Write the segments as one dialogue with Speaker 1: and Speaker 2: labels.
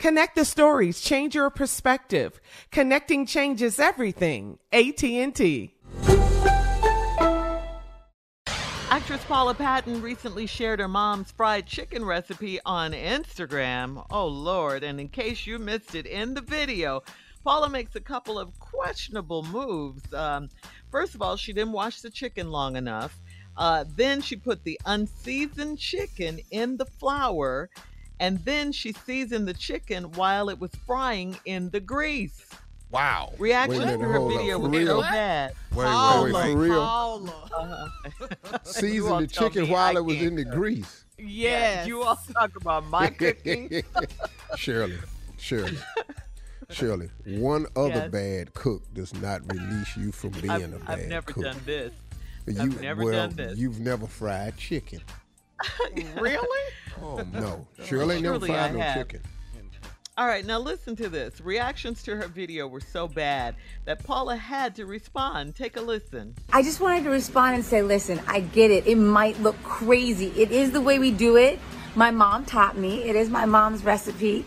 Speaker 1: Connect the stories, change your perspective. Connecting changes everything. AT&T.
Speaker 2: Actress Paula Patton recently shared her mom's fried chicken recipe on Instagram. Oh lord, and in case you missed it in the video, Paula makes a couple of questionable moves. Um, first of all, she didn't wash the chicken long enough. Uh, then she put the unseasoned chicken in the flour and then she seasoned the chicken while it was frying in the grease.
Speaker 3: Wow.
Speaker 2: Reaction to her video was so bad.
Speaker 3: Wait, wait, wait,
Speaker 4: for real?
Speaker 2: Uh-huh.
Speaker 4: Season the chicken while
Speaker 2: I
Speaker 4: it was in the grease.
Speaker 1: Yes.
Speaker 2: You all talk about my cooking.
Speaker 4: Shirley, Shirley, Shirley. One other
Speaker 2: Yes.
Speaker 4: bad cook does not release you from being
Speaker 2: I've,
Speaker 4: a bad cook.
Speaker 2: I've never
Speaker 4: cook.
Speaker 2: done this.
Speaker 4: You,
Speaker 2: I've never
Speaker 4: well,
Speaker 2: done this.
Speaker 4: You've never fried chicken.
Speaker 1: really?
Speaker 4: Oh no, Shirley ain't never
Speaker 2: Surely
Speaker 4: fried
Speaker 2: I
Speaker 4: no
Speaker 2: have.
Speaker 4: chicken.
Speaker 2: All right, now listen to this. Reactions to her video were so bad that Paula had to respond. Take a listen.
Speaker 5: I just wanted to respond and say, listen, I get it. It might look crazy. It is the way we do it. My mom taught me. It is my mom's recipe.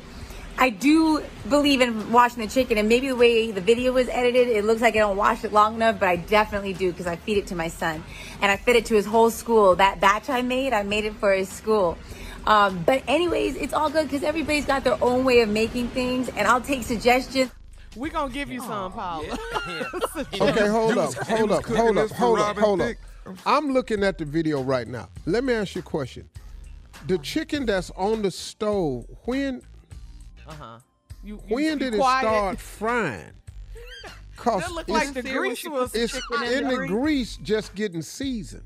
Speaker 5: I do believe in washing the chicken, and maybe the way the video was edited, it looks like I don't wash it long enough, but I definitely do because I feed it to my son, and I fed it to his whole school. That batch I made, I made it for his school. Um, but anyways, it's all good because everybody's got their own way of making things, and I'll take suggestions.
Speaker 1: We're going to give you some, Paula.
Speaker 4: Okay, hold up, hold up, hold up, hold up, hold up. I'm looking at the video right now. Let me ask you a question. The chicken that's on the stove, when
Speaker 1: Uh-huh. You, you,
Speaker 4: when
Speaker 1: you
Speaker 4: did it start frying? Cause
Speaker 1: It looked
Speaker 4: it's,
Speaker 1: like the grease was
Speaker 4: it's
Speaker 2: chicken
Speaker 4: in the
Speaker 2: grease?
Speaker 4: grease just getting seasoned.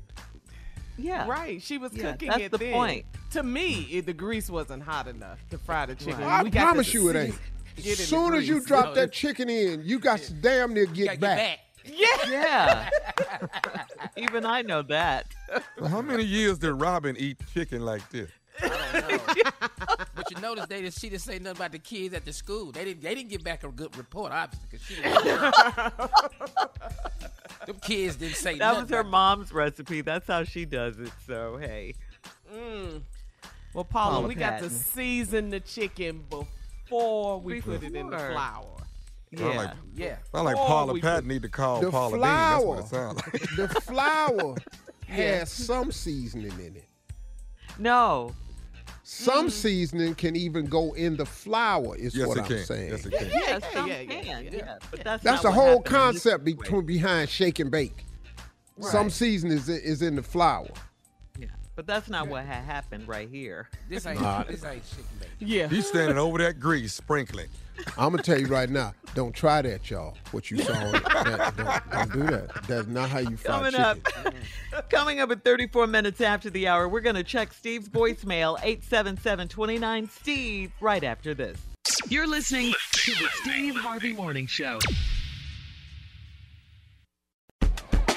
Speaker 2: Yeah.
Speaker 1: Right, she was
Speaker 2: Yeah,
Speaker 1: cooking
Speaker 2: that's
Speaker 1: it
Speaker 2: the
Speaker 1: then.
Speaker 2: point.
Speaker 1: To me, it, the grease wasn't hot enough to fry the chicken.
Speaker 4: I
Speaker 1: We got
Speaker 4: promise you it ain't.
Speaker 1: As
Speaker 4: Soon as you
Speaker 1: grease.
Speaker 4: drop that chicken in, you got to damn near get, back.
Speaker 2: Yeah. Even I know that.
Speaker 3: So how many years did Robin eat chicken like this?
Speaker 6: But you notice they didn't, she didn't say nothing about the kids at the school. They didn't. They didn't get back a good report, obviously, because she didn't. Them kids didn't say
Speaker 2: That
Speaker 6: nothing.
Speaker 2: was her
Speaker 6: about-
Speaker 2: mom's recipe. That's how she does it. So, hey.
Speaker 1: Mm. Well, Paula,
Speaker 2: Paula
Speaker 1: we got to season the chicken before we put it in the
Speaker 2: Before.
Speaker 1: flour.
Speaker 3: Sound
Speaker 2: Yeah.
Speaker 3: like,
Speaker 6: Yeah.
Speaker 3: sound like Paula Patton need to call
Speaker 4: The
Speaker 3: Paula Deen. That's what it sounds like.
Speaker 4: The flour has some seasoning in it.
Speaker 2: No.
Speaker 4: Some mm. seasoning can even go in the flour, is
Speaker 3: Yes,
Speaker 4: what
Speaker 3: it
Speaker 4: I'm
Speaker 3: can.
Speaker 4: saying.
Speaker 3: Yes, it can.
Speaker 2: Yes,
Speaker 1: yeah,
Speaker 2: some
Speaker 1: yeah, yeah,
Speaker 2: can,
Speaker 1: yeah.
Speaker 2: yeah. But that's
Speaker 4: That's the whole
Speaker 2: happened in this
Speaker 4: concept between behind shake and bake. Some seasoning is, is in the flour.
Speaker 2: Yeah. But that's not what had happened right here.
Speaker 6: This ain't
Speaker 4: Nah.
Speaker 6: this ain't chicken bacon.
Speaker 1: Yeah.
Speaker 3: He's standing over that grease, sprinkling.
Speaker 4: I'm gonna tell you right now, don't try that, y'all. What you saw, that, don't, don't do that. That's not how you fry
Speaker 2: Coming
Speaker 4: chicken.
Speaker 2: up, coming up at 34 minutes after the hour, we're going to check Steve's voicemail 877-29 Steve right after this.
Speaker 7: You're listening to the Steve Harvey Morning Show.